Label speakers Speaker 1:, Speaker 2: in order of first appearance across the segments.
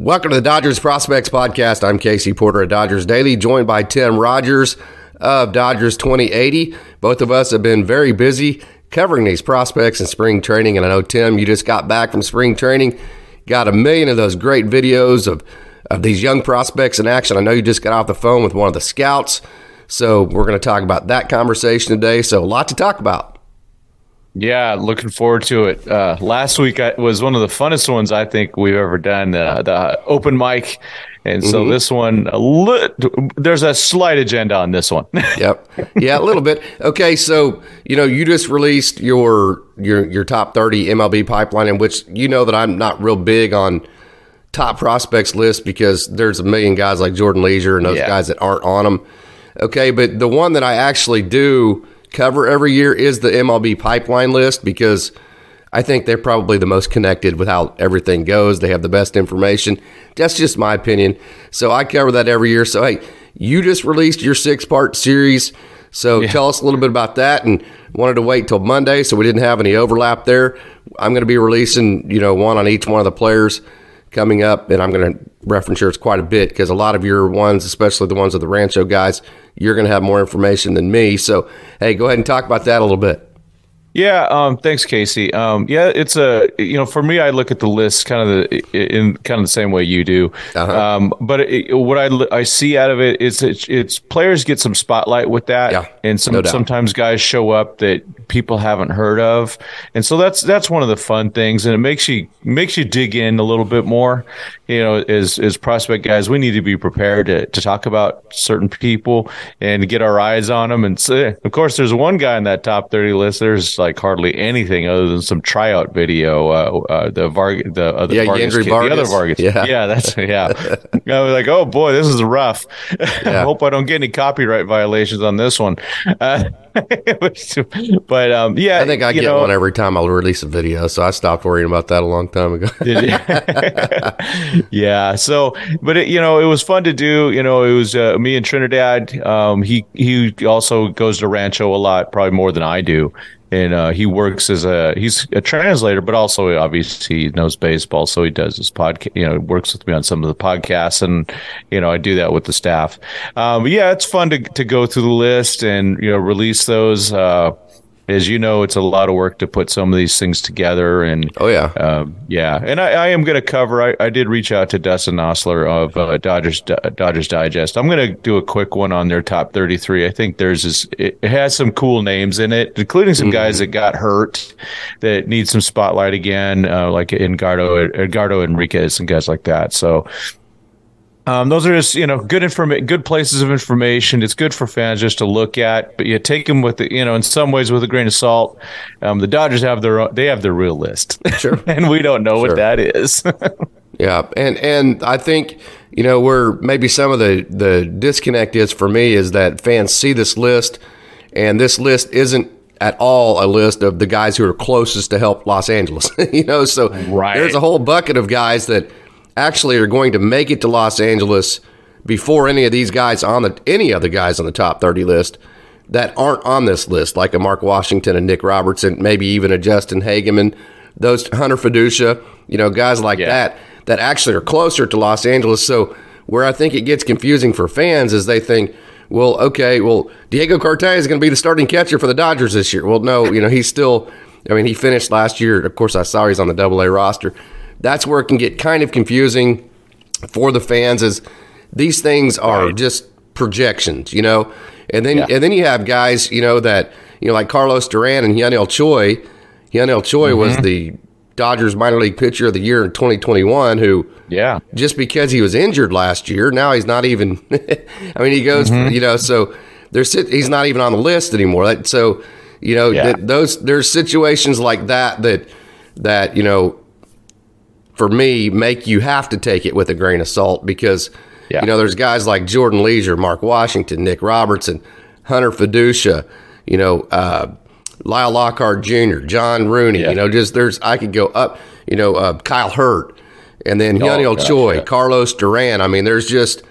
Speaker 1: Welcome to the Dodgers Prospects Podcast. I'm Casey Porter of Dodgers Daily, joined by Tim Rogers of Dodgers 2080. Both of us have been very busy covering these prospects in spring training. And I know, Tim, you just got back from spring training, got a million of those great videos of, of these young prospects in action. I know you just got off the phone with one of the scouts. So we're going to talk about that conversation today. So a lot to talk about.
Speaker 2: Yeah, looking forward to it. Uh, last week I, was one of the funnest ones I think we've ever done. Uh, the open mic, and so mm-hmm. this one, a li- there's a slight agenda on this one.
Speaker 1: yep, yeah, a little bit. Okay, so you know, you just released your your your top 30 MLB pipeline, in which you know that I'm not real big on top prospects list because there's a million guys like Jordan Leasure and those yeah. guys that aren't on them. Okay, but the one that I actually do cover every year is the MLB pipeline list because I think they're probably the most connected with how everything goes. They have the best information. That's just my opinion. So I cover that every year. So, hey, you just released your six part series. So yeah. tell us a little bit about that and wanted to wait till Monday so we didn't have any overlap there. I'm going to be releasing, you know, one on each one of the players coming up, and I'm going to reference yours quite a bit because a lot of your ones, especially the ones of the Rancho guys, you're going to have more information than me. So, hey, go ahead and talk about that a little bit.
Speaker 2: Yeah, um, thanks, Casey. Um, yeah, it's a you know for me, I look at the list kind of the in kind of the same way you do. Uh-huh. Um, but it, what I I see out of it is it's, it's players get some spotlight with that, yeah, and some no sometimes guys show up that people haven't heard of, and so that's that's one of the fun things, and it makes you makes you dig in a little bit more. You know, as as prospect guys, we need to be prepared to, to talk about certain people and get our eyes on them. And so, of course, there's one guy in that top thirty list. There's like hardly anything other than some tryout video. Uh, uh, the uh, the
Speaker 1: yeah, Vargas, kid,
Speaker 2: Vargas. the other Vargas. Yeah, yeah, that's yeah. I was like, oh boy, this is rough. Yeah. I hope I don't get any copyright violations on this one. Uh, but um, yeah,
Speaker 1: I think I get know, one every time I release a video, so I stopped worrying about that a long time ago.
Speaker 2: yeah. So, but it, you know, it was fun to do. You know, it was uh, me and Trinidad. Um, he he also goes to Rancho a lot, probably more than I do and uh, he works as a he's a translator, but also obviously he knows baseball, so he does his podcast. You know, works with me on some of the podcasts, and you know I do that with the staff. Um, yeah, it's fun to to go through the list and you know release those. Uh, as you know, it's a lot of work to put some of these things together. And
Speaker 1: oh yeah,
Speaker 2: um, yeah. And I, I am going to cover. I, I, did reach out to Dustin Nosler of uh, Dodgers Dodgers Digest. I'm going to do a quick one on their top 33. I think there's this. It has some cool names in it, including some mm-hmm. guys that got hurt that need some spotlight again, uh, like Edgardo Edgardo Henriquez and guys like that. So um, those are just you know good inform- good places of information. It's good for fans just to look at, but you take them with the you know in some ways with a grain of salt. Um, the Dodgers have their own, they have their real list, sure, and we don't know sure. what that is.
Speaker 1: yeah, and and I think you know where maybe some of the the disconnect is for me is that fans see this list, and this list isn't at all a list of the guys who are closest to help Los Angeles. you know, so right. there's a whole bucket of guys that actually are going to make it to Los Angeles before any of these guys on the any other guys on the top 30 list that aren't on this list, like a Mark Washington and Nick Robertson, maybe even a Justin Hagenman, those Hunter Feduccia, you know, guys like yeah. that that actually are closer to Los Angeles. So where I think it gets confusing for fans is they think, well, okay, well, Diego Cartaya is going to be the starting catcher for the Dodgers this year. Well, no, you know, he's still. I mean, he finished last year. Of course, I saw he's on the Double A roster that's where it can get kind of confusing for the fans is these things are right. just projections, you know. And then yeah. and then you have guys, you know, that you know like Carlos Duran and Hyun-Il Choi. Hyun-Il Choi mm-hmm. was the Dodgers minor league pitcher of the year in 2021 who
Speaker 2: yeah
Speaker 1: just because he was injured last year now he's not even I mean he goes mm-hmm. you know so there's he's not even on the list anymore that, so you know yeah. th- those there's situations like that that that you know for me make you have to take it with a grain of salt because yeah. you know there's guys like Jordan Leasure, Mark Washington, Nick Robertson, Hunter Feduccia, you know, uh, Lyle Lockhart Jr., John Rooney. Yeah. You know, just there's I could go up. You know, uh, Kyle Hurt, and then oh, Hyun-Il Choi, yeah. Carlos Duran. I mean, there's just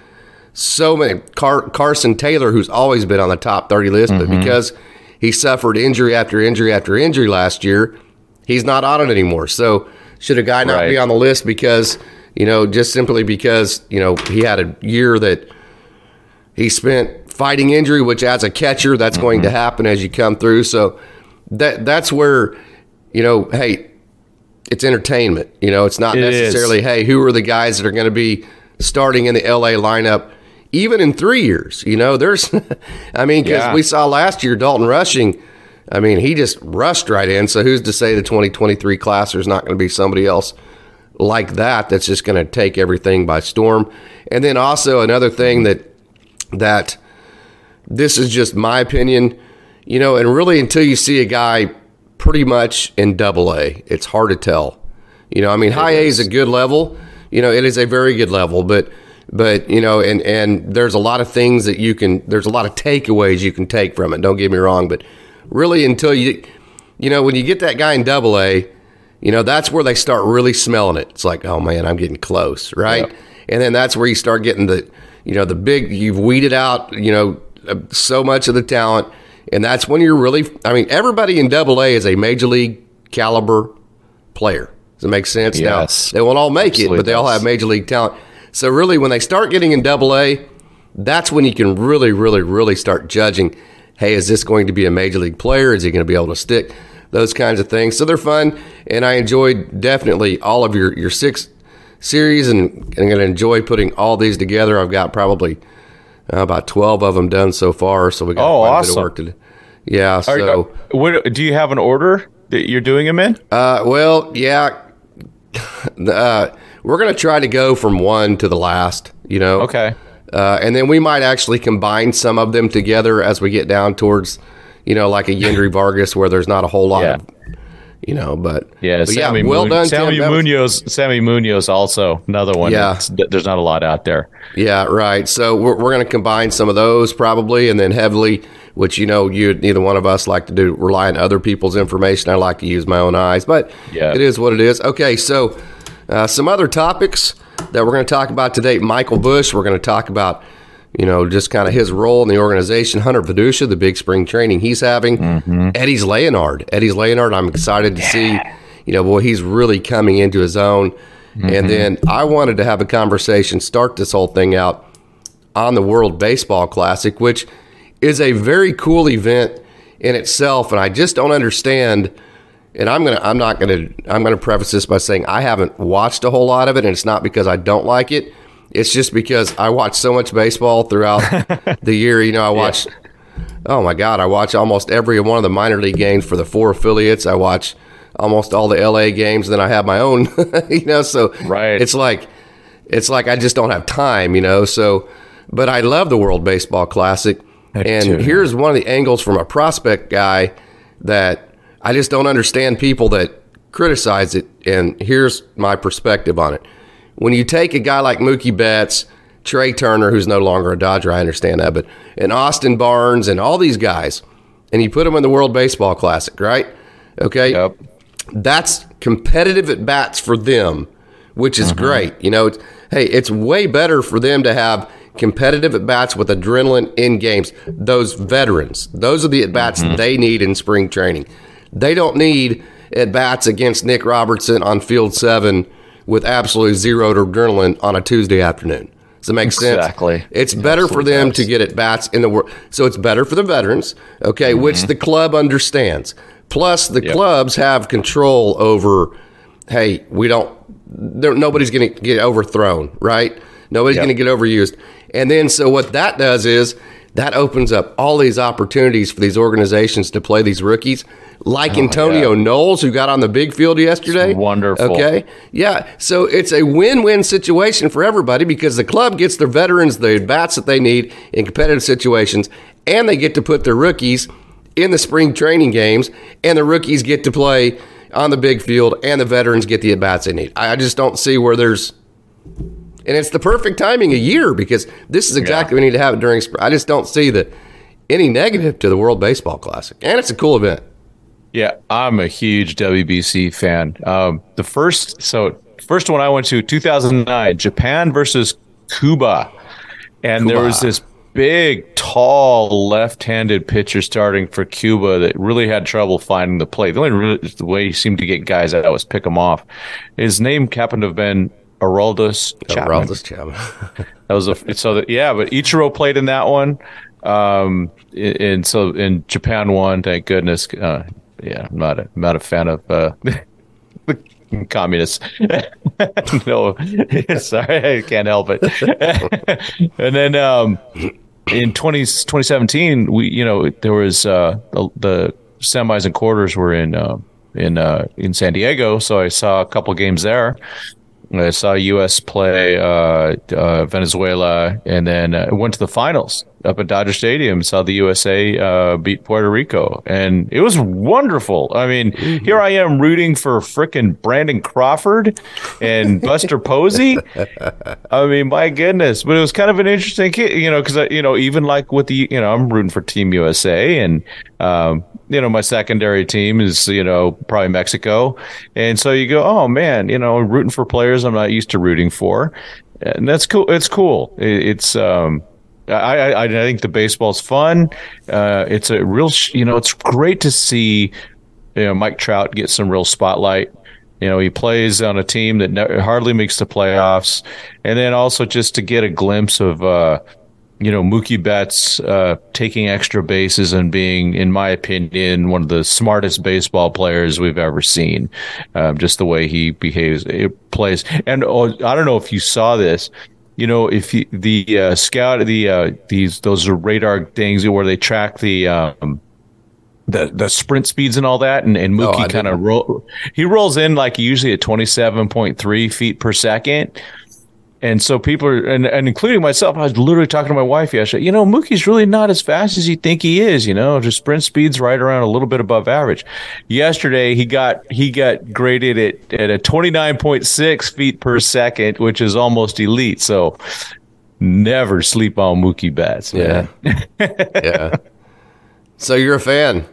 Speaker 1: so many. Car- Carson Taylor, who's always been on the top 30 list, mm-hmm. but because he suffered injury after injury after injury last year, he's not on it anymore. So should a guy not right. be on the list because you know, just simply because, you know, he had a year that he spent fighting injury, which as a catcher, that's mm-hmm. going to happen as you come through. So that that's where, you know, hey, it's entertainment. You know, it's not it necessarily, is. hey, who are the guys that are going to be starting in the LA lineup even in three years? You know, there's, I mean, because yeah. we saw last year Dalton Rushing. I mean, he just rushed right in. So who's to say the 2023 class is not going to be somebody else like that that's just going to take everything by storm? And then also another thing that that this is just my opinion, you know, and really until you see a guy pretty much in double A, it's hard to tell. You know, I mean, high. A is a good level. You know, it is a very good level, but but you know, and and there's a lot of things that you can. There's a lot of takeaways you can take from it. Don't get me wrong, but really until you, you know, when you get that guy in double A, you know, that's where they start really smelling it. It's like, oh man, I'm getting close, right? Yep. And then that's where you start getting the, you know, the big. You've weeded out, you know, uh, so much of the talent, and that's when you're really. I mean, everybody in Double A is a major league caliber player. Does it make sense?
Speaker 2: Yes.
Speaker 1: Now they won't all make Absolutely it, but they all have major league talent. So really, when they start getting in Double A, that's when you can really, really, really start judging. Hey, is this going to be a major league player? Is he going to be able to stick? Those kinds of things. So they're fun, and I enjoyed definitely all of your your six series, and I'm going to enjoy putting all these together. I've got probably uh, about 12 of them done so far. So we got
Speaker 2: oh,
Speaker 1: quite
Speaker 2: awesome.
Speaker 1: a bit of work to do. Yeah. So,
Speaker 2: uh, what, do you have an order that you're doing them in?
Speaker 1: Uh, well, yeah. uh, we're going to try to go from one to the last, you know?
Speaker 2: Okay.
Speaker 1: Uh, and then we might actually combine some of them together as we get down towards, you know, like a Yendry Vargas where there's not a whole lot yeah. of you know. But
Speaker 2: yeah,
Speaker 1: but
Speaker 2: Sammy
Speaker 1: yeah, well done,
Speaker 2: Sammy
Speaker 1: Tim.
Speaker 2: Munoz. Was- Sammy Munoz also another one. Yeah, there's not a lot out there.
Speaker 1: Yeah, right. So we're we're going to combine some of those probably, and then heavily, which you know, you neither one of us like to do rely on other people's information. I like to use my own eyes, but yeah, it is what it is. Okay, so uh, some other topics that we're going to talk about today. Michael Busch. We're going to talk about you know, just kind of his role in the organization. Hunter Feduccia, the big spring training he's having. Mm-hmm. Eddys Leonard. Eddys Leonard, I'm excited to see. You know, boy, he's really coming into his own. Mm-hmm. And then I wanted to have a conversation, start this whole thing out on the World Baseball Classic, which is a very cool event in itself. And I just don't understand. And I'm gonna, I'm not gonna, I'm gonna preface this by saying I haven't watched a whole lot of it, and it's not because I don't like it it's just because I watch so much baseball throughout the year. You know, I watch. Yeah. Oh my God, I watch almost every one of the minor league games for the four affiliates. I watch almost all the LA games. Then I have my own. you know, so
Speaker 2: right.
Speaker 1: It's like it's like I just don't have time. You know, so but I love the World Baseball Classic. and too. here's one of the angles from a prospect guy that I just don't understand people that criticize it. And here's my perspective on it when you take a guy like Mookie Betts, Trea Turner, who's no longer a Dodger, I understand that, but and Austin Barnes and all these guys, and you put them in the World Baseball Classic, right? Okay,
Speaker 2: yep.
Speaker 1: that's competitive at bats for them, which is mm-hmm. great. You know, it's, hey, it's way better for them to have competitive at bats with adrenaline in games. Those veterans, those are the at bats mm-hmm. they need in spring training. They don't need at bats against Nick Robertson on field seven with absolutely zero adrenaline on a Tuesday afternoon. Does it make
Speaker 2: sense?
Speaker 1: Exactly. It's better for them does. to get at bats in the world. So it's better for the veterans, okay, mm-hmm. which the club understands. Plus, the yep. clubs have control over. Hey, we don't. Nobody's going to get overthrown, right? Nobody's yep. going to get overused. And then, so what that does is that opens up all these opportunities for these organizations to play these rookies like oh, Antonio yeah. Knowles, who got on the big field yesterday.
Speaker 2: It's wonderful.
Speaker 1: Okay. Yeah. So it's a win win situation for everybody because the club gets their veterans the bats that they need in competitive situations, and they get to put their rookies in the spring training games, and the rookies get to play on the big field, and the veterans get the at bats they need. I just don't see where there's. And it's the perfect timing a year because this is exactly yeah. we need to have it during spring. I just don't see the any negative to the World Baseball Classic, and it's a cool event.
Speaker 2: Yeah, I'm a huge WBC fan. Um, the first, so first one I went to 2009, Japan versus Cuba, and Cuba. there was this big, tall, left-handed pitcher starting for Cuba that really had trouble finding the plate. The only really, the way he seemed to get guys out was pick them off. His name happened to have been Aroldis Chapman.
Speaker 1: Aroldis Chapman.
Speaker 2: that was a so that yeah, but Ichiro played in that one. Um, and so in Japan won, thank goodness. Uh, yeah, I'm not a not a fan of uh, the communists. no, sorry, I can't help it. and then um, in 20, 2017, we you know there was uh, the, the semis and quarters were in uh, in uh, in San Diego, so I saw a couple games there. I saw U.S. play uh, uh, Venezuela, and then uh, went to the finals up at Dodger Stadium. Saw the USA uh, beat Puerto Rico, and it was wonderful. I mean, mm-hmm. here I am rooting for fricking Brandon Crawford and Buster Posey. I mean, my goodness! But it was kind of an interesting, you know, because you know, even like with the, you know, I'm rooting for Team USA, and um, you know, my secondary team is, you know, probably Mexico. And so you go, oh man, you know, rooting for players I'm not used to rooting for. And that's cool. It's cool. It's, um, I, I, I think the baseball's fun. Uh, it's a real, sh- you know, it's great to see, you know, Mike Trout get some real spotlight. You know, he plays on a team that ne- hardly makes the playoffs. And then also just to get a glimpse of, uh, you know, Mookie Betts uh, taking extra bases and being, in my opinion, one of the smartest baseball players we've ever seen. Um, just the way he behaves, it plays. And oh, I don't know if you saw this. You know, if you, the uh, scout, the uh, these those are radar things where they track the um, the the sprint speeds and all that, and, and Mookie oh, kind of roll. He rolls in like usually at twenty seven point three feet per second and so people are, and, and including myself, I was literally talking to my wife yesterday. You know, Mookie's really not as fast as you think he is. You know, just sprint speed's right around a little bit above average. Yesterday, he got he got graded at at a twenty nine point six feet per second, which is almost elite. So, never sleep on Mookie Betts.
Speaker 1: Yeah, yeah. So you're a fan.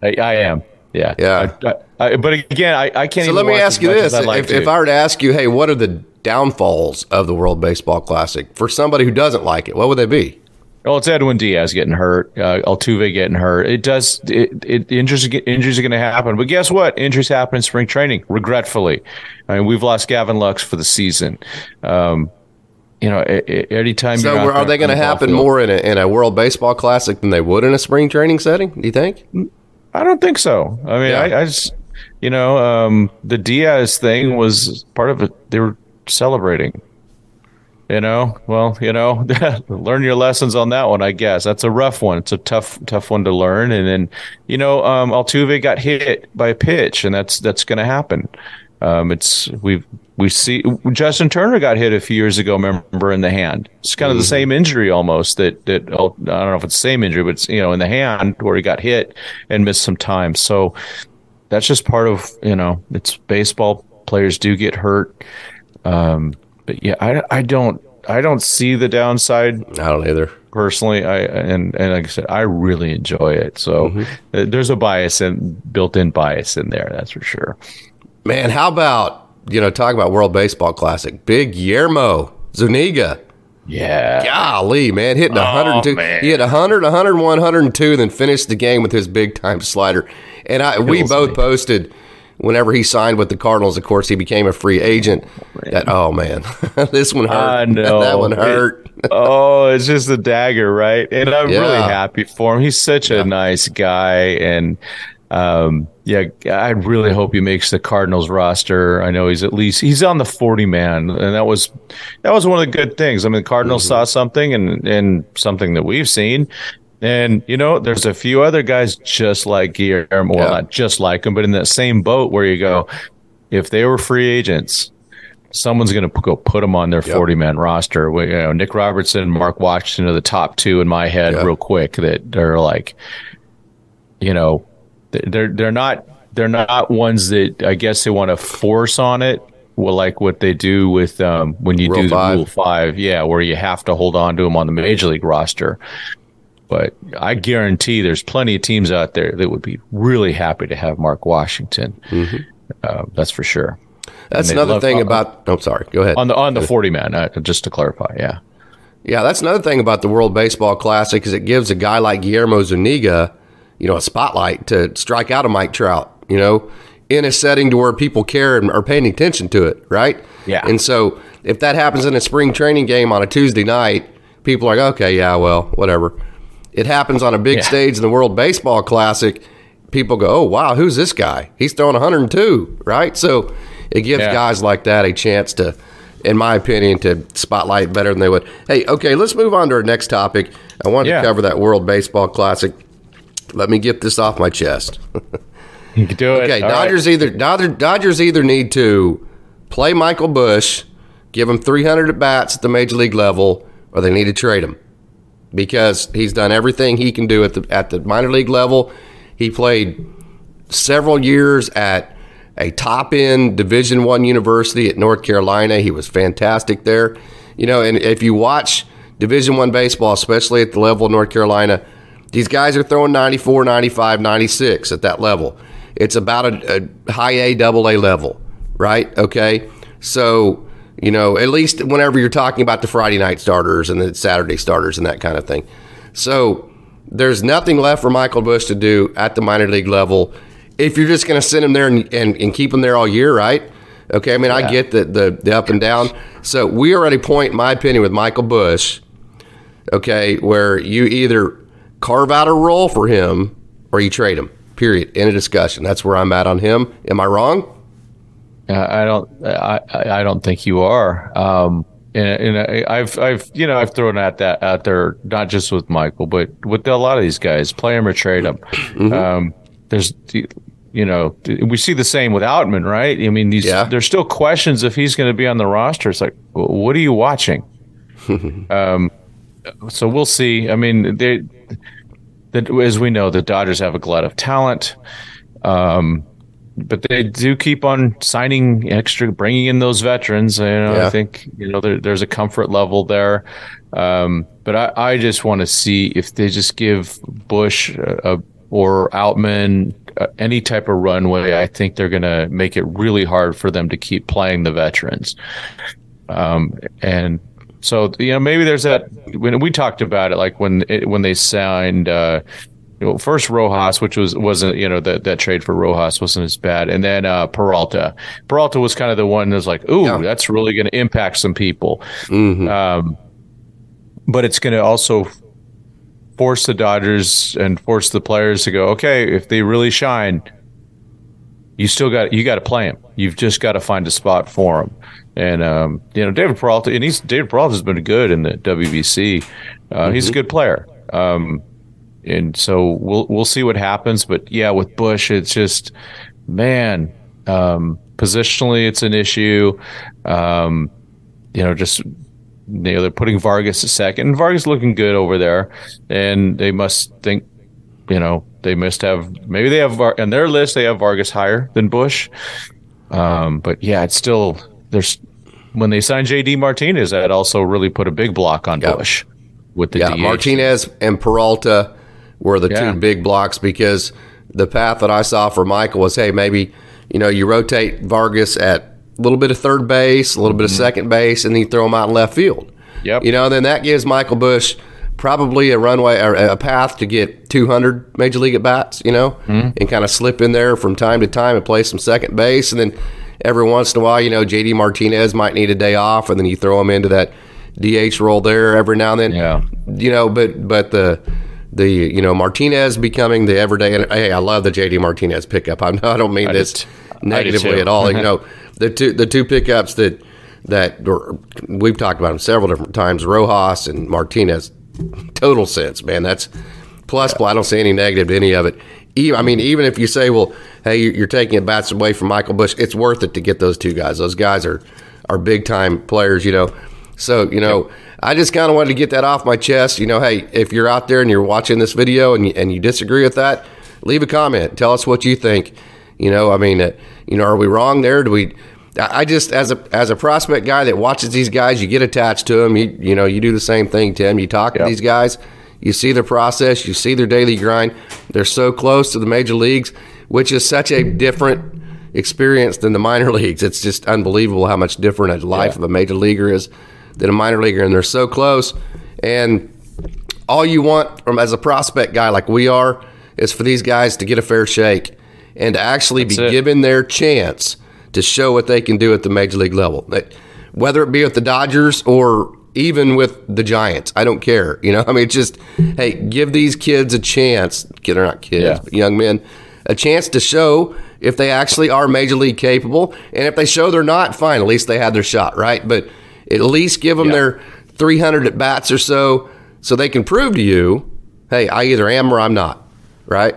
Speaker 2: I, I am. Yeah,
Speaker 1: yeah.
Speaker 2: I, I, but again, I, I can't. Even.
Speaker 1: So let me ask you this: like if, if I were to ask you, hey, what are the downfalls of the World Baseball Classic for somebody who doesn't like it? What would they be?
Speaker 2: Well, it's Edwin Diaz getting hurt, uh, Altuve getting hurt. It does. It, it injuries injuries are going to happen, but guess what? Injuries happen in spring training. Regretfully, I mean, we've lost Gavin Lux for the season. Um, you know, anytime.
Speaker 1: So, are they going to happen more in a, in a World Baseball Classic than they would in a spring training setting? Do you think?
Speaker 2: I don't think so. I mean, yeah. I, I, just, you know, um, the Diaz thing was part of it. They were celebrating. You know, well, you know, learn your lessons on that one. I guess that's a rough one. It's a tough, tough one to learn. And then, you know, um, Altuve got hit by a pitch, and that's that's going to happen. Um, it's we we see Justin Turner got hit a few years ago. Remember in the hand. It's kind of mm-hmm. the same injury almost. That that I don't know if it's the same injury, but it's you know in the hand where he got hit and missed some time. So that's just part of you know it's baseball. Players do get hurt. Um, but yeah, I, I don't I don't see the downside.
Speaker 1: I don't either.
Speaker 2: Personally, I and and like I said, I really enjoy it. So mm-hmm. there's a bias and built-in bias in there. That's for sure.
Speaker 1: Man, how about you know talk about World Baseball Classic? Big Yermo Zuniga.
Speaker 2: Yeah.
Speaker 1: Golly, man, hitting oh, 102. Man. He hit 100, 101, 102, then finished the game with his big time slider. And I, we both me. posted whenever he signed with the Cardinals, of course, he became a free agent. Oh, that, oh man, this one hurt. I know. that one hurt.
Speaker 2: It, oh, it's just a dagger, right? And I'm yeah. really happy for him. He's such yeah. a nice guy, and um, yeah, I really hope he makes the Cardinals roster. I know he's at least he's on the 40 man, and that was that was one of the good things. I mean, the Cardinals mm-hmm. saw something and and something that we've seen and you know, there's a few other guys just like Guillermo, well, not just like him, but in that same boat where you go, if they were free agents, someone's going to go put them on their 40 yep. man roster. We, you know, Nick Robertson, Mark Washington are the top two in my head, yep. real quick. That they're like, you know, they're they're not they're not ones that I guess they want to force on it. Well, like what they do with um, when you rule do the five. Rule Five, yeah, where you have to hold on to them on the major league roster. But I guarantee there's plenty of teams out there that would be really happy to have Mark Washington. Mm-hmm. Uh, that's for sure.
Speaker 1: That's another love, thing uh, about. Oh, sorry. Go ahead.
Speaker 2: On the on the forty man, uh, just to clarify. Yeah.
Speaker 1: Yeah, that's another thing about the World Baseball Classic is it gives a guy like Guillermo Zuniga, you know, a spotlight to strike out a Mike Trout. You know, in a setting to where people care and are paying attention to it, right?
Speaker 2: Yeah.
Speaker 1: And so if that happens in a spring training game on a Tuesday night, people are like, okay, yeah, well, whatever. It happens on a big
Speaker 2: Yeah.
Speaker 1: stage in the World Baseball Classic. People go, oh, wow, who's this guy? He's throwing 102, right? So it gives
Speaker 2: Yeah.
Speaker 1: guys like that a chance to, in my opinion, to spotlight better than they would. Hey, okay, let's move on to our next topic. I wanted
Speaker 2: Yeah.
Speaker 1: to cover that World Baseball Classic. Let me get this off my chest.
Speaker 2: You can do it.
Speaker 1: Okay,
Speaker 2: All right.
Speaker 1: Dodgers either Dodger, Dodgers either need to play Michael Busch, give him 300 at bats at the major league level, or they need to trade him because he's done everything he can do at the at the minor league level. He played several years at a top end Division One university at North Carolina. He was fantastic there. You know, and if you watch Division One baseball, especially at the level of North Carolina, these guys are throwing 94, 95, 96 at that level. It's about a, a high A, double A level, right? Okay. So, you know, at least whenever you're talking about the Friday night starters and the Saturday starters and that kind of thing. So, there's nothing left for Michael Busch to do at the minor league level if you're just going to send him there and, and, and keep him there all year, right? Okay, I mean, I get the, the, the up and down. So we are at a point, in my opinion, with Michael Busch, okay, where you either carve out a role for him or you trade him, period. In a discussion. That's where I'm at on him. Am I wrong?
Speaker 2: Uh, I don't. I, I don't think you are. Um, and, and I, I've I've you know I've thrown at that out there not just with Michael, but with a lot of these guys, play them or trade them.
Speaker 1: Mm-hmm.
Speaker 2: Um, there's you know we see the same with Outman, right? I mean, these
Speaker 1: Yeah.
Speaker 2: there's still questions if he's going to be on the roster. It's like, what are you watching? um, so we'll see. I mean, they, that as we know, the Dodgers have a glut of talent. Um, but they do keep on signing extra, bringing in those veterans. You know,
Speaker 1: Yeah.
Speaker 2: I think you know there, there's a comfort level there. Um, but I, I just want to see if they just give Busch a, a, or Outman uh, any type of runway. I think they're going to make it really hard for them to keep playing the veterans. Um, and so you know maybe there's that when we talked about it, like when it, when they signed. Uh, you know, first Rojas, which was wasn't you know that that trade for Rojas wasn't as bad, and then uh, Peralta. Peralta was kind of the one that's like, ooh,
Speaker 1: Yeah.
Speaker 2: that's really going to impact some people.
Speaker 1: Mm-hmm.
Speaker 2: Um, but it's going to also force the Dodgers and force the players to go, okay, if they really shine, you still got you got to play them. You've just got to find a spot for them. And um, you know, David Peralta, and he's David Peralta has been good in the WBC. Uh, He's a good player. Um, and so we'll we'll see what happens. But yeah, with Busch, it's just man, um, positionally, it's an issue. Um, you know, just you know, they're putting Vargas a second. And Vargas looking good over there, and they must think, you know, they must have maybe they have on their list they have Vargas higher than Busch. Um, but yeah, it's still there's when they signed JD Martinez, that also really put a big block on. Busch with the
Speaker 1: Yeah,
Speaker 2: DH.
Speaker 1: Martinez and Peralta were the
Speaker 2: Yeah.
Speaker 1: two big blocks because the path that I saw for Michael was, hey, maybe you know you rotate Vargas at a little bit of third base, a little bit of second base, and then you throw him out in left field.
Speaker 2: Mm-hmm. Yep.
Speaker 1: You know, then that gives Michael Busch probably a runway or a path to get 200 major league at bats. You know,
Speaker 2: Mm-hmm.
Speaker 1: and kind of slip in there from time to time and play some second base, and then every once in a while, you know, JD Martinez might need a day off, and then you throw him into that DH role there every now and then
Speaker 2: Yeah.
Speaker 1: you know, but but the the you know Martinez becoming the everyday. And hey, I love the JD Martinez pickup. I'm, I don't mean
Speaker 2: I
Speaker 1: this negatively at all. you know, the two the two pickups that that were, we've talked about them several different times. Rojas and Martinez, total sense, man. That's plus. plus I don't see any negative to any of it. I mean, even if you say, well, hey, you're taking at bats away from Michael Busch, it's worth it to get those two guys. Those guys are are big time players, you know. So, you know, I just kind of wanted to get that off my chest. You know, hey, if you're out there and you're watching this video and you, and you disagree with that, leave a comment. Tell us what you think. You know, I mean, uh, you know, are we wrong there? Do we? I just as a as a prospect guy that watches these guys, you get attached to them. You you know, you do the same thing, Tim. You talk to these guys, you see their process, you see their daily grind. They're so close to the major leagues, which is such a different experience than the minor leagues. It's just unbelievable how much different a life
Speaker 2: Yeah.
Speaker 1: of a major leaguer is than a minor leaguer, and they're so close. And all you want from as a prospect guy like we are is for these guys to get a fair shake and to actually
Speaker 2: That's
Speaker 1: be
Speaker 2: it.
Speaker 1: given their chance to show what they can do at the major league level. Whether it be with the Dodgers or even with the Giants, I don't care. You know, I mean, it's just hey, give these kids a chance. They're not kids,
Speaker 2: Yeah.
Speaker 1: but young men, a chance to show if they actually are major league capable. And if they show they're not, fine. At least they had their shot, right? But at least give them
Speaker 2: Yeah.
Speaker 1: their 300 at bats or so, so they can prove to you, hey, I either am or I'm not, right?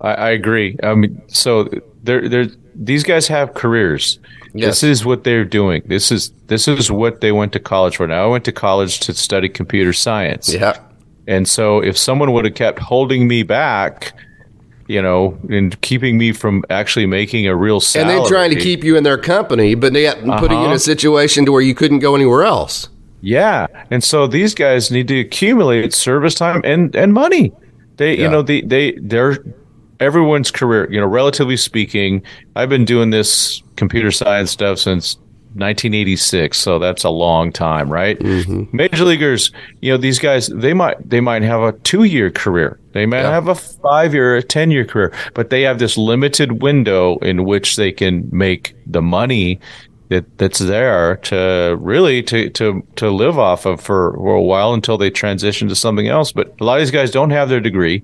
Speaker 2: I, I agree. I mean, so they're, they're, these guys have careers.
Speaker 1: Yes.
Speaker 2: This is what they're doing. This is this is what they went to college for. Now I went to college to study computer science.
Speaker 1: Yeah.
Speaker 2: And so if someone would have kept holding me back, you know, and keeping me from actually making a real
Speaker 1: sale.
Speaker 2: And
Speaker 1: they're trying to keep you in their company, but yet putting you in
Speaker 2: Uh-huh.
Speaker 1: a situation to where you couldn't go anywhere else.
Speaker 2: Yeah. And so these guys need to accumulate service time and and money. They
Speaker 1: Yeah.
Speaker 2: you know, they they they're everyone's career, you know, relatively speaking, I've been doing this computer science stuff since 1986, so that's a long time, right? Major leaguers, you know, these guys they might they might have a 2-year career. They might
Speaker 1: Yeah.
Speaker 2: have a 5-year, a 10-year career, but they have this limited window in which they can make the money that that's there to really to to to live off of for, for a while until they transition to something else. But a lot of these guys don't have their degree.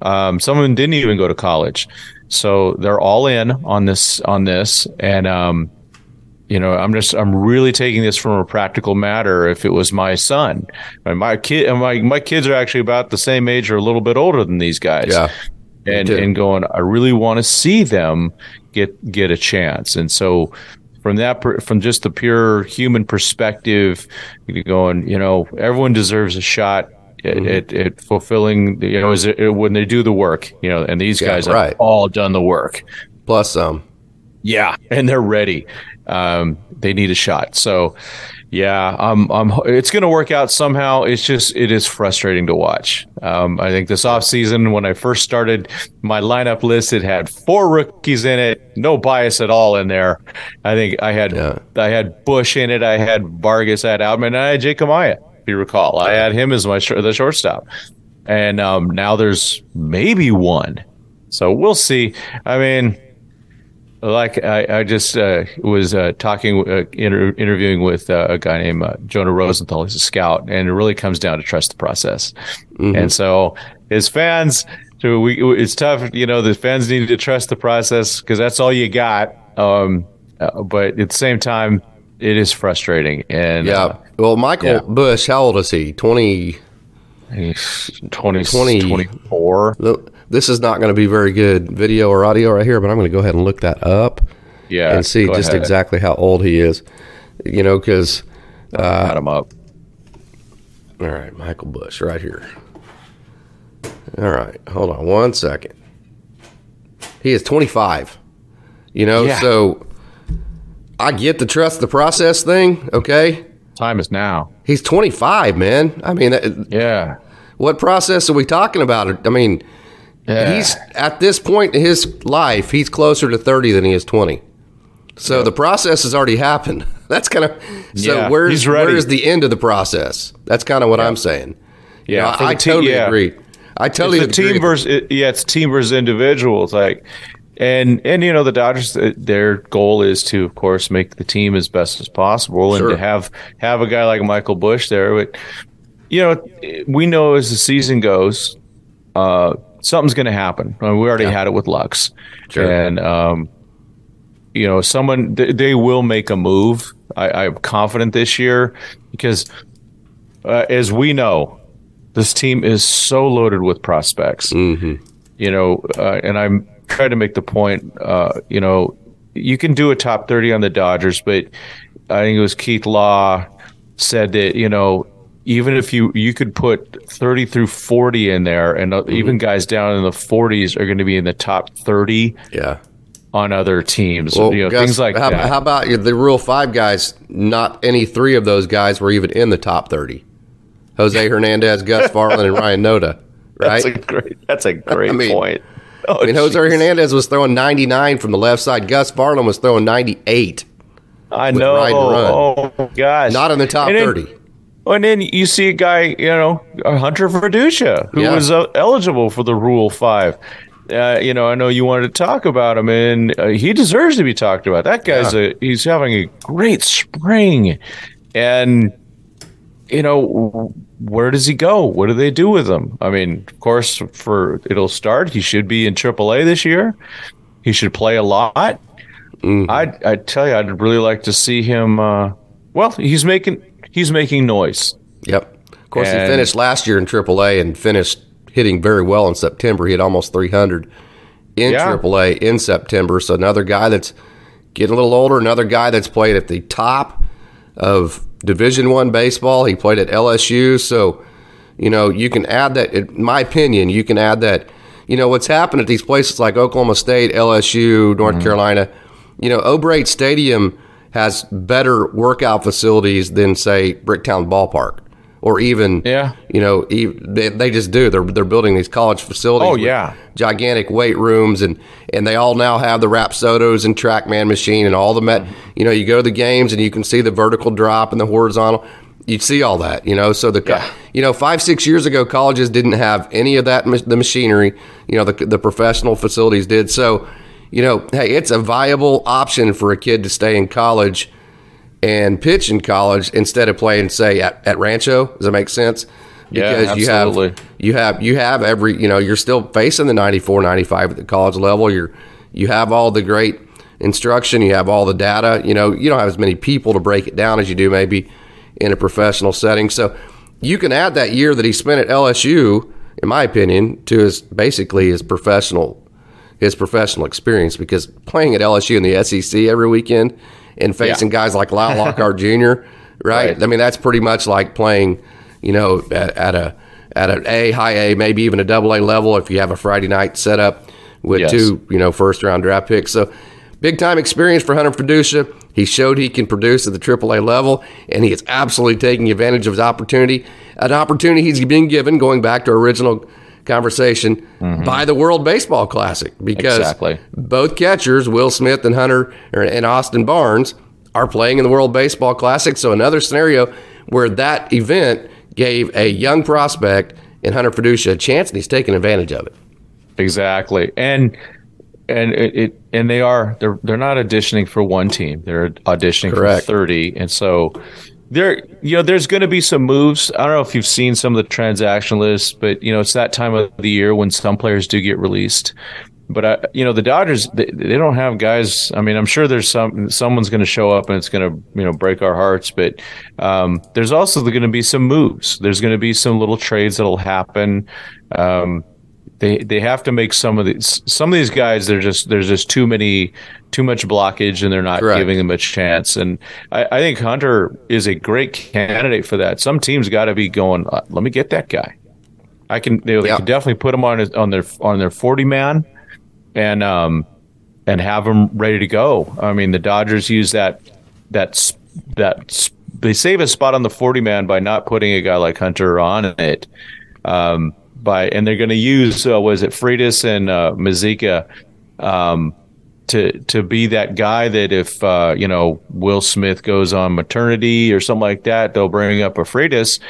Speaker 2: Um, some of them didn't even go to college, so they're all in on this on this. And um, you know, I'm just I'm really taking this from a practical matter. If it was my son, my kid, and my my kids are actually about the same age or a little bit older than these guys
Speaker 1: Yeah.
Speaker 2: and and going i really want to see them get get a chance and so from that from just the pure human perspective you're going you know everyone deserves a shot at,
Speaker 1: Mm-hmm.
Speaker 2: at, at fulfilling you know is it, when they do the work you know and these
Speaker 1: Yeah,
Speaker 2: guys
Speaker 1: right.
Speaker 2: have all done the work
Speaker 1: Plus some.
Speaker 2: yeah, and they're ready. Um, they need a shot. So, yeah, um, um, it's going to work out somehow. It's just it is frustrating to watch. Um, I think this offseason, when I first started my lineup list, it had four rookies in it, no bias at all in there. I think I had
Speaker 1: Yeah.
Speaker 2: I had Busch in it, I had Vargas, I had Outman, and I had Jake Amaya. If you recall, I had him as my short, the shortstop, and um, now there's maybe one. So we'll see. I mean, like I, I just uh, was uh, talking, uh, inter- interviewing with uh, a guy named uh, Jonah Rosenthal. He's a scout, and it really comes down to trust the process. And so, his fans, so we, it's tough. You know, the fans need to trust the process because that's all you got. Um, uh, but at the same time, it is frustrating. And
Speaker 1: Yeah. well, Michael
Speaker 2: yeah.
Speaker 1: Busch, how old is he? 20.
Speaker 2: 20,
Speaker 1: 20.
Speaker 2: 24.
Speaker 1: Look, This is not going to be very good video or audio right here, but I'm going to go ahead and look that up
Speaker 2: Yeah,
Speaker 1: and see just
Speaker 2: ahead.
Speaker 1: exactly how old he is. You know, because, uh,
Speaker 2: Add him up.
Speaker 1: all right, Michael Busch right here. All right, hold on one second. He is 25. You know,
Speaker 2: Yeah.
Speaker 1: so I get the trust the process thing, okay?
Speaker 2: Time is now.
Speaker 1: He's 25, man. I mean,
Speaker 2: Yeah.
Speaker 1: what process are we talking about? I mean,
Speaker 2: Yeah.
Speaker 1: he's at this point in his life, he's closer to 30 than he is 20. So the process has already happened. That's kind of so.
Speaker 2: Yeah,
Speaker 1: where's where's the end of the process? That's kind of what I'm saying. You
Speaker 2: Yeah,
Speaker 1: know,
Speaker 2: for
Speaker 1: I,
Speaker 2: the team-
Speaker 1: totally
Speaker 2: yeah.
Speaker 1: agree. I totally
Speaker 2: it's a
Speaker 1: agree.
Speaker 2: team versus it, yeah, it's team versus individuals. Like, and and you know the Dodgers, uh, their goal is to, of course, make the team as best as possible, and to have have a guy like Michael Busch there. But you know, we know as the season goes, uh, something's going to happen. I mean, we already had it with Lux,
Speaker 1: Sure.
Speaker 2: and um, you know, someone they, they will make a move. I, I'm confident this year because, uh, as we know, this team is so loaded with prospects.
Speaker 1: Mm-hmm.
Speaker 2: You know, uh, and I'm trying to make the point. Uh, you know, you can do a top thirty on the Dodgers, but I think it was Keith Law said that you know even if you you could put 30 through 40 in there and uh, even guys down in the 40s are going to be in the top 30
Speaker 1: Yeah.
Speaker 2: on other teams
Speaker 1: Well,
Speaker 2: you know,
Speaker 1: Gus,
Speaker 2: things like
Speaker 1: how,
Speaker 2: that
Speaker 1: how about the Rule Five guys? Not any three of those guys were even in the top 30. Jose Hernandez, Gus Varland, and Ryan Noda. Right.
Speaker 2: that's a great that's a great
Speaker 1: I mean-
Speaker 2: point oh,
Speaker 1: I mean, Jose
Speaker 2: jeez.
Speaker 1: Hernandez was throwing 99 from the left side. Gus Varland was throwing 98.
Speaker 2: I know
Speaker 1: ride and run.
Speaker 2: oh gosh
Speaker 1: Not in the top
Speaker 2: And then-
Speaker 1: 30.
Speaker 2: And then you see a guy, you know, Hunter Feduccia, who
Speaker 1: Yeah.
Speaker 2: was uh, eligible for the Rule Five. uh, you know, I know you wanted to talk about him, and uh, he deserves to be talked about. That guy's yeah. a he's having a great spring, and you know, where does he go? What do they do with him? I mean, of course, for it'll start. He should be in AAA this year. He should play a lot. Mm-hmm. I I tell you, I'd really like to see him. Uh, well, he's making he's making noise.
Speaker 1: Yep. Of course, and, he finished last year in AAA and finished hitting very well in September. He had almost 300 in yeah. AAA in September. So another guy that's getting a little older, another guy that's played at the top of Division One baseball. He played at LSU. So you know you can add that. In my opinion, you can add that. You know what's happened at these places like Oklahoma State, LSU, North mm-hmm. Carolina. You know, O'Brate Stadium has better workout facilities than say Bricktown Ballpark or even
Speaker 2: yeah,
Speaker 1: you know, they, they just do. They're they're building these college facilities.
Speaker 2: Oh yeah,
Speaker 1: gigantic weight rooms, and and they all now have the Rapsodos and TrackMan machine and all the met. You know, you go to the games and you can see the vertical drop and the horizontal. You see all that, you know. So the yeah. you know five six years ago, colleges didn't have any of that the machinery. You know, the the professional facilities did. So you know, hey, it's a viable option for a kid to stay in college and pitch in college instead of playing, say, at, at Rancho. Does that make sense?
Speaker 2: Because yeah, you
Speaker 1: have you have you have every you know you're still facing the 94, 95 at the college level. You're you have all the great instruction. You have all the data. You know you don't have as many people to break it down as you do maybe in a professional setting. So you can add that year that he spent at LSU, in my opinion, to his basically his professional his professional experience because playing at LSU in the SEC every weekend and facing yeah. guys like Lyle Lockhart Jr. Right? right? I mean, that's pretty much like playing, you know, at, at a at an A, high A, maybe even a double A level if you have a Friday night setup with yes. two, you know, first round draft picks. So big time experience for Hunter Feduccia. He showed he can produce at the AAA level, and he is absolutely taking advantage of his opportunity. An opportunity he's been given, going back to original conversation, mm-hmm. by the World Baseball Classic because
Speaker 2: exactly.
Speaker 1: both catchers, Will Smith and Hunter and Austin Barnes, are playing in the World Baseball Classic. So another scenario where that event gave a young prospect in Hunter Feduccia a chance, and he's taking advantage of it.
Speaker 2: Exactly, and and it, it, and they are they're they're not auditioning for one team; they're auditioning Correct. for thirty, and so there you know there's going to be some moves. I don't know if you've seen some of the transaction lists but you know it's that time of the year when some players do get released. But I, you know the dodgers they, they don't have guys. I mean i'm sure there's some someone's going to show up and it's going to you know break our hearts but um, there's also going to be some moves. There's going to be some little trades that'll happen. Um, they they have to make some of these some of these guys they're just there's just too many too much blockage and they're not Correct. giving them a chance. And I, I, think hunter is a great candidate for that. Some teams got to be going uh, let me get that guy. I can they, they can definitely put him on his, on their on their 40 man and um and have him ready to go. I mean the dodgers use that that that they save a spot on the 40 man by not putting a guy like hunter on it. Um by, and they're going to use uh, was it Freitas and uh, Mazeika um, to to be that guy that if uh, you know Will Smith goes on maternity or something like that, they'll bring up a Freitas,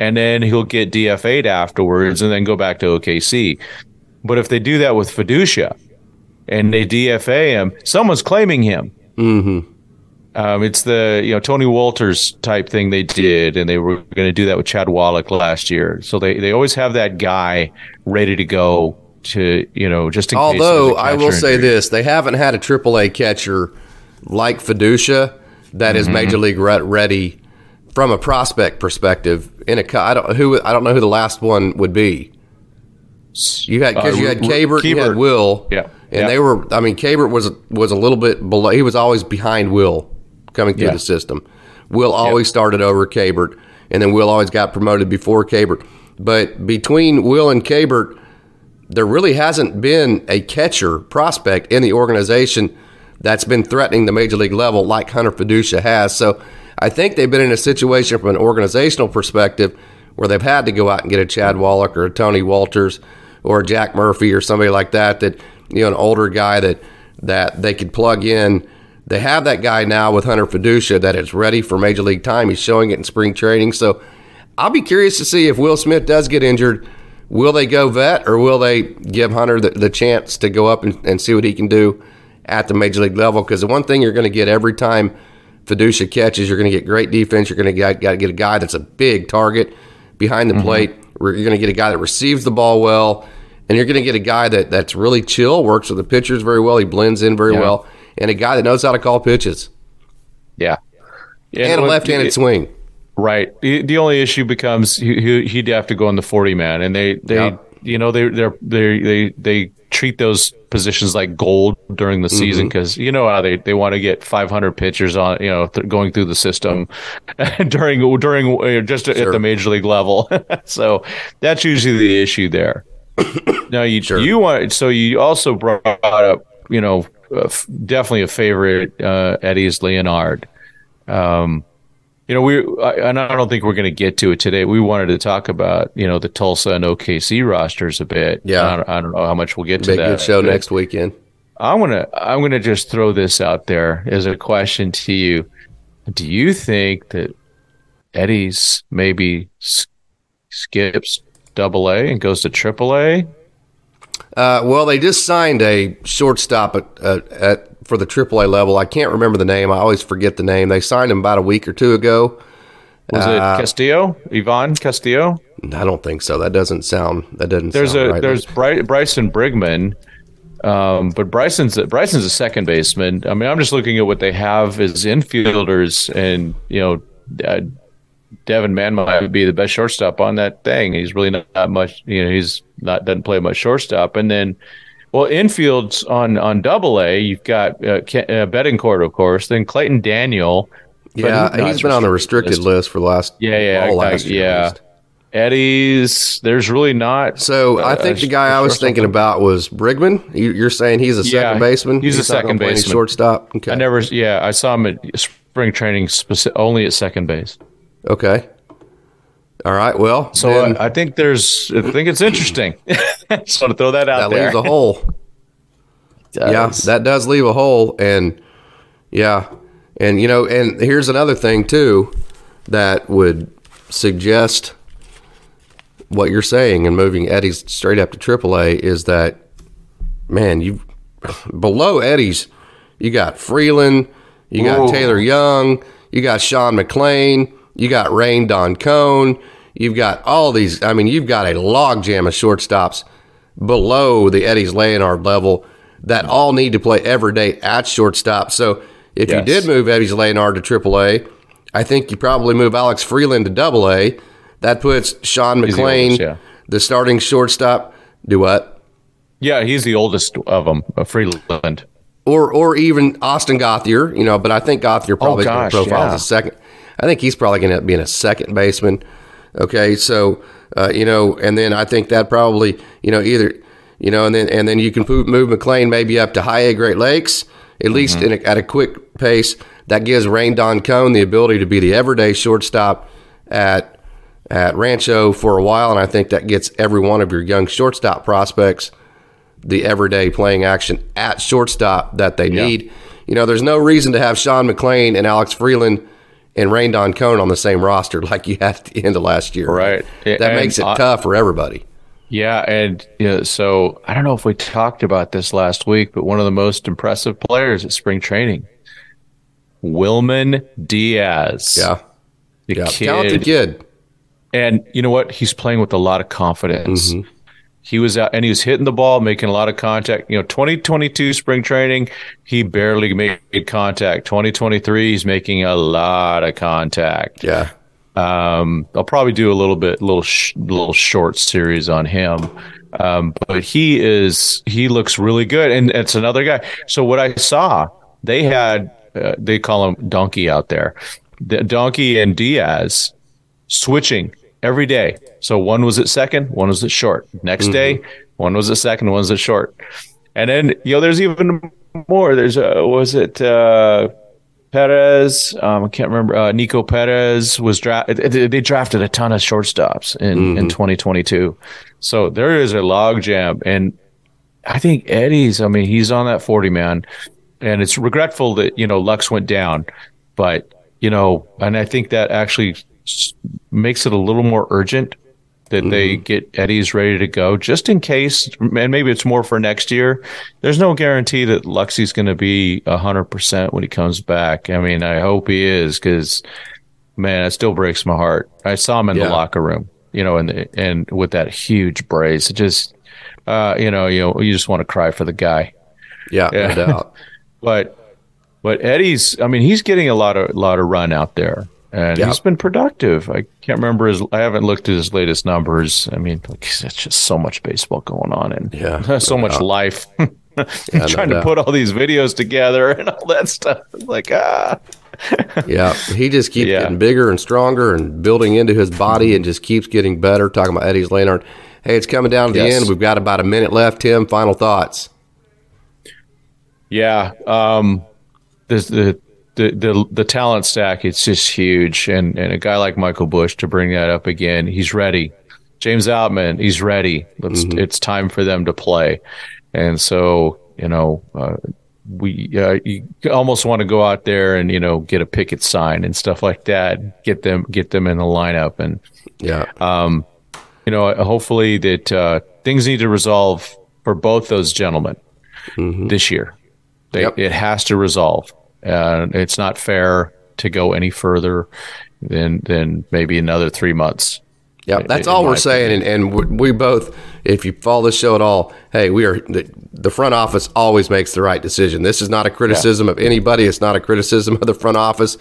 Speaker 2: and then he'll get DFA'd afterwards, and then go back to OKC. But if they do that with Feduccia, and they DFA him, someone's claiming him.
Speaker 1: Mm-hmm.
Speaker 2: Um, it's the you know Tony Wolters type thing they did, and they were going to do that with Chad Wallach last year. So they they always have that guy ready to go to you know just in
Speaker 1: Although I will injury. say this, they haven't had a AAA catcher like Feduccia that mm-hmm. is major league ready from a prospect perspective. In a I don't who I don't know who the last one would be. You had because uh, you had Keibert, you had Will,
Speaker 2: yeah,
Speaker 1: and
Speaker 2: yeah.
Speaker 1: they were. I mean, Keibert was was a little bit below. He was always behind Will coming through yeah. the system. Will always started over Keibert, and then Will always got promoted before Keibert. But between Will and Keibert, there really hasn't been a catcher prospect in the organization that's been threatening the major league level like Hunter Feduccia has. So I think they've been in a situation from an organizational perspective where they've had to go out and get a Chad Wallach or a Tony Wolters or a Jack Murphy or somebody like that that you know an older guy that that they could plug in they have that guy now with Hunter Feduccia that is ready for major league time. He's showing it in spring training. So I'll be curious to see if Will Smith does get injured. Will they go vet or will they give Hunter the, the chance to go up and, and see what he can do at the major league level? Because the one thing you're going to get every time Feduccia catches, you're going to get great defense. You're going to get, got to get a guy that's a big target behind the mm-hmm. plate. You're going to get a guy that receives the ball well, and you're going to get a guy that, that's really chill, works with the pitchers very well. He blends in very yeah. well, and a guy that knows how to call pitches.
Speaker 2: Yeah,
Speaker 1: and, and a left-handed it, swing.
Speaker 2: Right. The, the only issue becomes he, he'd have to go in the forty man, and they they yeah. you know they they they they treat those positions like gold during the season because mm-hmm. you know how they, they want to get 500 pitchers on you know th- going through the system during during uh, just sure. at the major league level. so that's usually the issue there. now you sure. you want so you also brought up you know definitely a favorite uh, Eddys Leonard. Um, you know, we and I don't think we're going to get to it today. We wanted to talk about you know the Tulsa and OKC rosters a bit.
Speaker 1: Yeah,
Speaker 2: I don't, I don't know how much we'll get to
Speaker 1: Big
Speaker 2: that.
Speaker 1: Good show next weekend.
Speaker 2: I'm gonna I'm gonna just throw this out there as a question to you. Do you think that Eddys maybe skips Double A and goes to Triple A?
Speaker 1: Uh, well, they just signed a shortstop at, at, at for the AAA level. I can't remember the name. I always forget the name. They signed him about a week or two ago.
Speaker 2: Was uh, it Castillo? Ivan Castillo?
Speaker 1: I don't think so. That doesn't sound. That doesn't.
Speaker 2: There's a
Speaker 1: right.
Speaker 2: there's Bry- Bryson Brigman, um, but Bryson's Bryson's a second baseman. I mean, I'm just looking at what they have as infielders, and you know, uh, Devin Mann might be the best shortstop on that thing. He's really not, not much. You know, he's not doesn't play much shortstop, and then well, infields on on Double A, you've got uh, uh, Betancourt, of course, then Clayton Daniel.
Speaker 1: Yeah, he's, he's been on the restricted list. list for the last
Speaker 2: yeah yeah
Speaker 1: last
Speaker 2: yeah. Eddys, there's really not.
Speaker 1: So I think the guy I was thinking about was Brigman. You, are saying he's a yeah, second baseman.
Speaker 2: He's, he's a second baseman,
Speaker 1: shortstop. Okay.
Speaker 2: I never, yeah, I saw him at spring training specific, only at second base.
Speaker 1: Okay. All right. Well,
Speaker 2: so uh, I think there's. I think it's interesting. Just want to throw that out
Speaker 1: that
Speaker 2: there.
Speaker 1: leaves a hole. yeah, that does leave a hole, and yeah, and you know, and here's another thing too that would suggest what you're saying and moving Eddys straight up to AAA is that man, you below Eddys, you got Freeland, you got Whoa. Taylor Young, you got Sean McLain, you got Rayne Doncon You've got all these. I mean, you've got a logjam of shortstops below the Eddys Leonard level that all need to play every day at shortstop. So if yes. you did move Eddys Leonard to AAA, I think you probably move Alex Freeland to Double A. That puts Sean McLain, the, yeah. the starting shortstop. Do what?
Speaker 2: Yeah, he's the oldest of them, uh, Freeland.
Speaker 1: Or or even Austin Gauthier, you know, but I think Gauthier probably oh, gosh, profiles yeah. a second. I think he's probably going to be in a second baseman. Okay, so uh, you know, and then I think that probably you know either you know, and then and then you can move McLain maybe up to high A Great Lakes at mm-hmm. least a, at a quick pace. That gives Rayne Doncon the ability to be the everyday shortstop at at Rancho for a while, and I think that gets every one of your young shortstop prospects the everyday playing action at shortstop that they yeah. need. You know, there's no reason to have Sean McLain and Alex Freeland and Rayne Doncon on the same roster like you had at the end of last year.
Speaker 2: Right.
Speaker 1: That and makes it I, tough for everybody.
Speaker 2: Yeah, and you know, so I don't know if we talked about this last week, but one of the most impressive players at spring training, Wilman Diaz.
Speaker 1: Yeah,
Speaker 2: the
Speaker 1: yeah.
Speaker 2: kid,
Speaker 1: talented kid.
Speaker 2: And you know what? He's playing with a lot of confidence. Mm-hmm he was out and he was hitting the ball, making a lot of contact. You know, 2022 spring training, he barely made contact. 2023, he's making a lot of contact.
Speaker 1: Yeah.
Speaker 2: Um, I'll probably do a little bit, little, sh- little short series on him. Um, but he is, he looks really good. And it's another guy. So what I saw, they had, uh, they call him Donkey out there. The Donkey and Diaz switching every day. So one was at second, one was at short. Next mm-hmm. day, one was at second, one was at short. And then, you know, there's even more. There's, uh, was it, uh, Perez, um, I can't remember. Uh, Nico Perez was drafted. They drafted a ton of shortstops in, mm-hmm. in 2022. So there is a logjam. And I think Eddys, I mean, he's on that 40 man. And it's regretful that, you know, Lux went down. But, you know, and I think that actually makes it a little more urgent that mm-hmm. they get Eddys ready to go, just in case, and maybe it's more for next year. There's no guarantee that Luxie's going to be hundred percent when he comes back. I mean, I hope he is because, man, it still breaks my heart. I saw him in yeah. the locker room, you know, and and with that huge brace, it just, uh, you know, you know, you just want to cry for the guy.
Speaker 1: Yeah, yeah. no doubt.
Speaker 2: but but Eddys, I mean, he's getting a lot of lot of run out there and yep. he's been productive. I can't remember his. I haven't looked at his latest numbers. I mean, like it's just so much baseball going on, and yeah, so much life. yeah, trying no to put all these videos together and all that stuff. Like ah.
Speaker 1: yeah, he just keeps yeah. getting bigger and stronger and building into his body and just keeps getting better. Talking about Eddys Leonard. Hey, it's coming down to yes. the end. We've got about a minute left. Tim, final thoughts.
Speaker 2: Yeah, um, the the, the the talent stack it's just huge. And and a guy like Michael Busch to bring that up again he's ready. James Outman he's ready. Mm-hmm. it's time for them to play. And so you know uh, we uh, you almost want to go out there and you know get a picket sign and stuff like that get them get them in the lineup. And
Speaker 1: yeah.
Speaker 2: um you know hopefully that uh, things need to resolve for both those gentlemen mm-hmm. this year. They, yep. it has to resolve and it's not fair to go any further than than maybe another three months.
Speaker 1: Yeah, that's all we're saying, and, and we both, if you follow the show at all, hey, we are the, the front office always makes the right decision. This is not a criticism yeah. of anybody. It's not a criticism of the front office.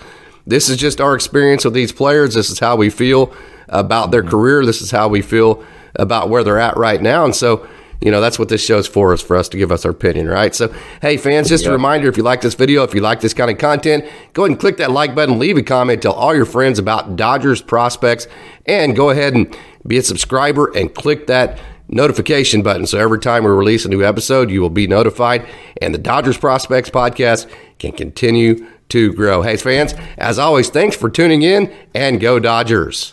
Speaker 1: This is just our experience with these players. This is how we feel about their mm-hmm. career. This is how we feel about where they're at right now, and so you know, that's what this show's for, is for us to give us our opinion, right? So, hey, fans, just a reminder if you like this video, if you like this kind of content, go ahead and click that like button, leave a comment, tell all your friends about Dodgers prospects, and go ahead and be a subscriber and click that notification button. So every time we release a new episode, you will be notified, and the Dodgers Prospects podcast can continue to grow. Hey, fans, as always, thanks for tuning in, and go Dodgers.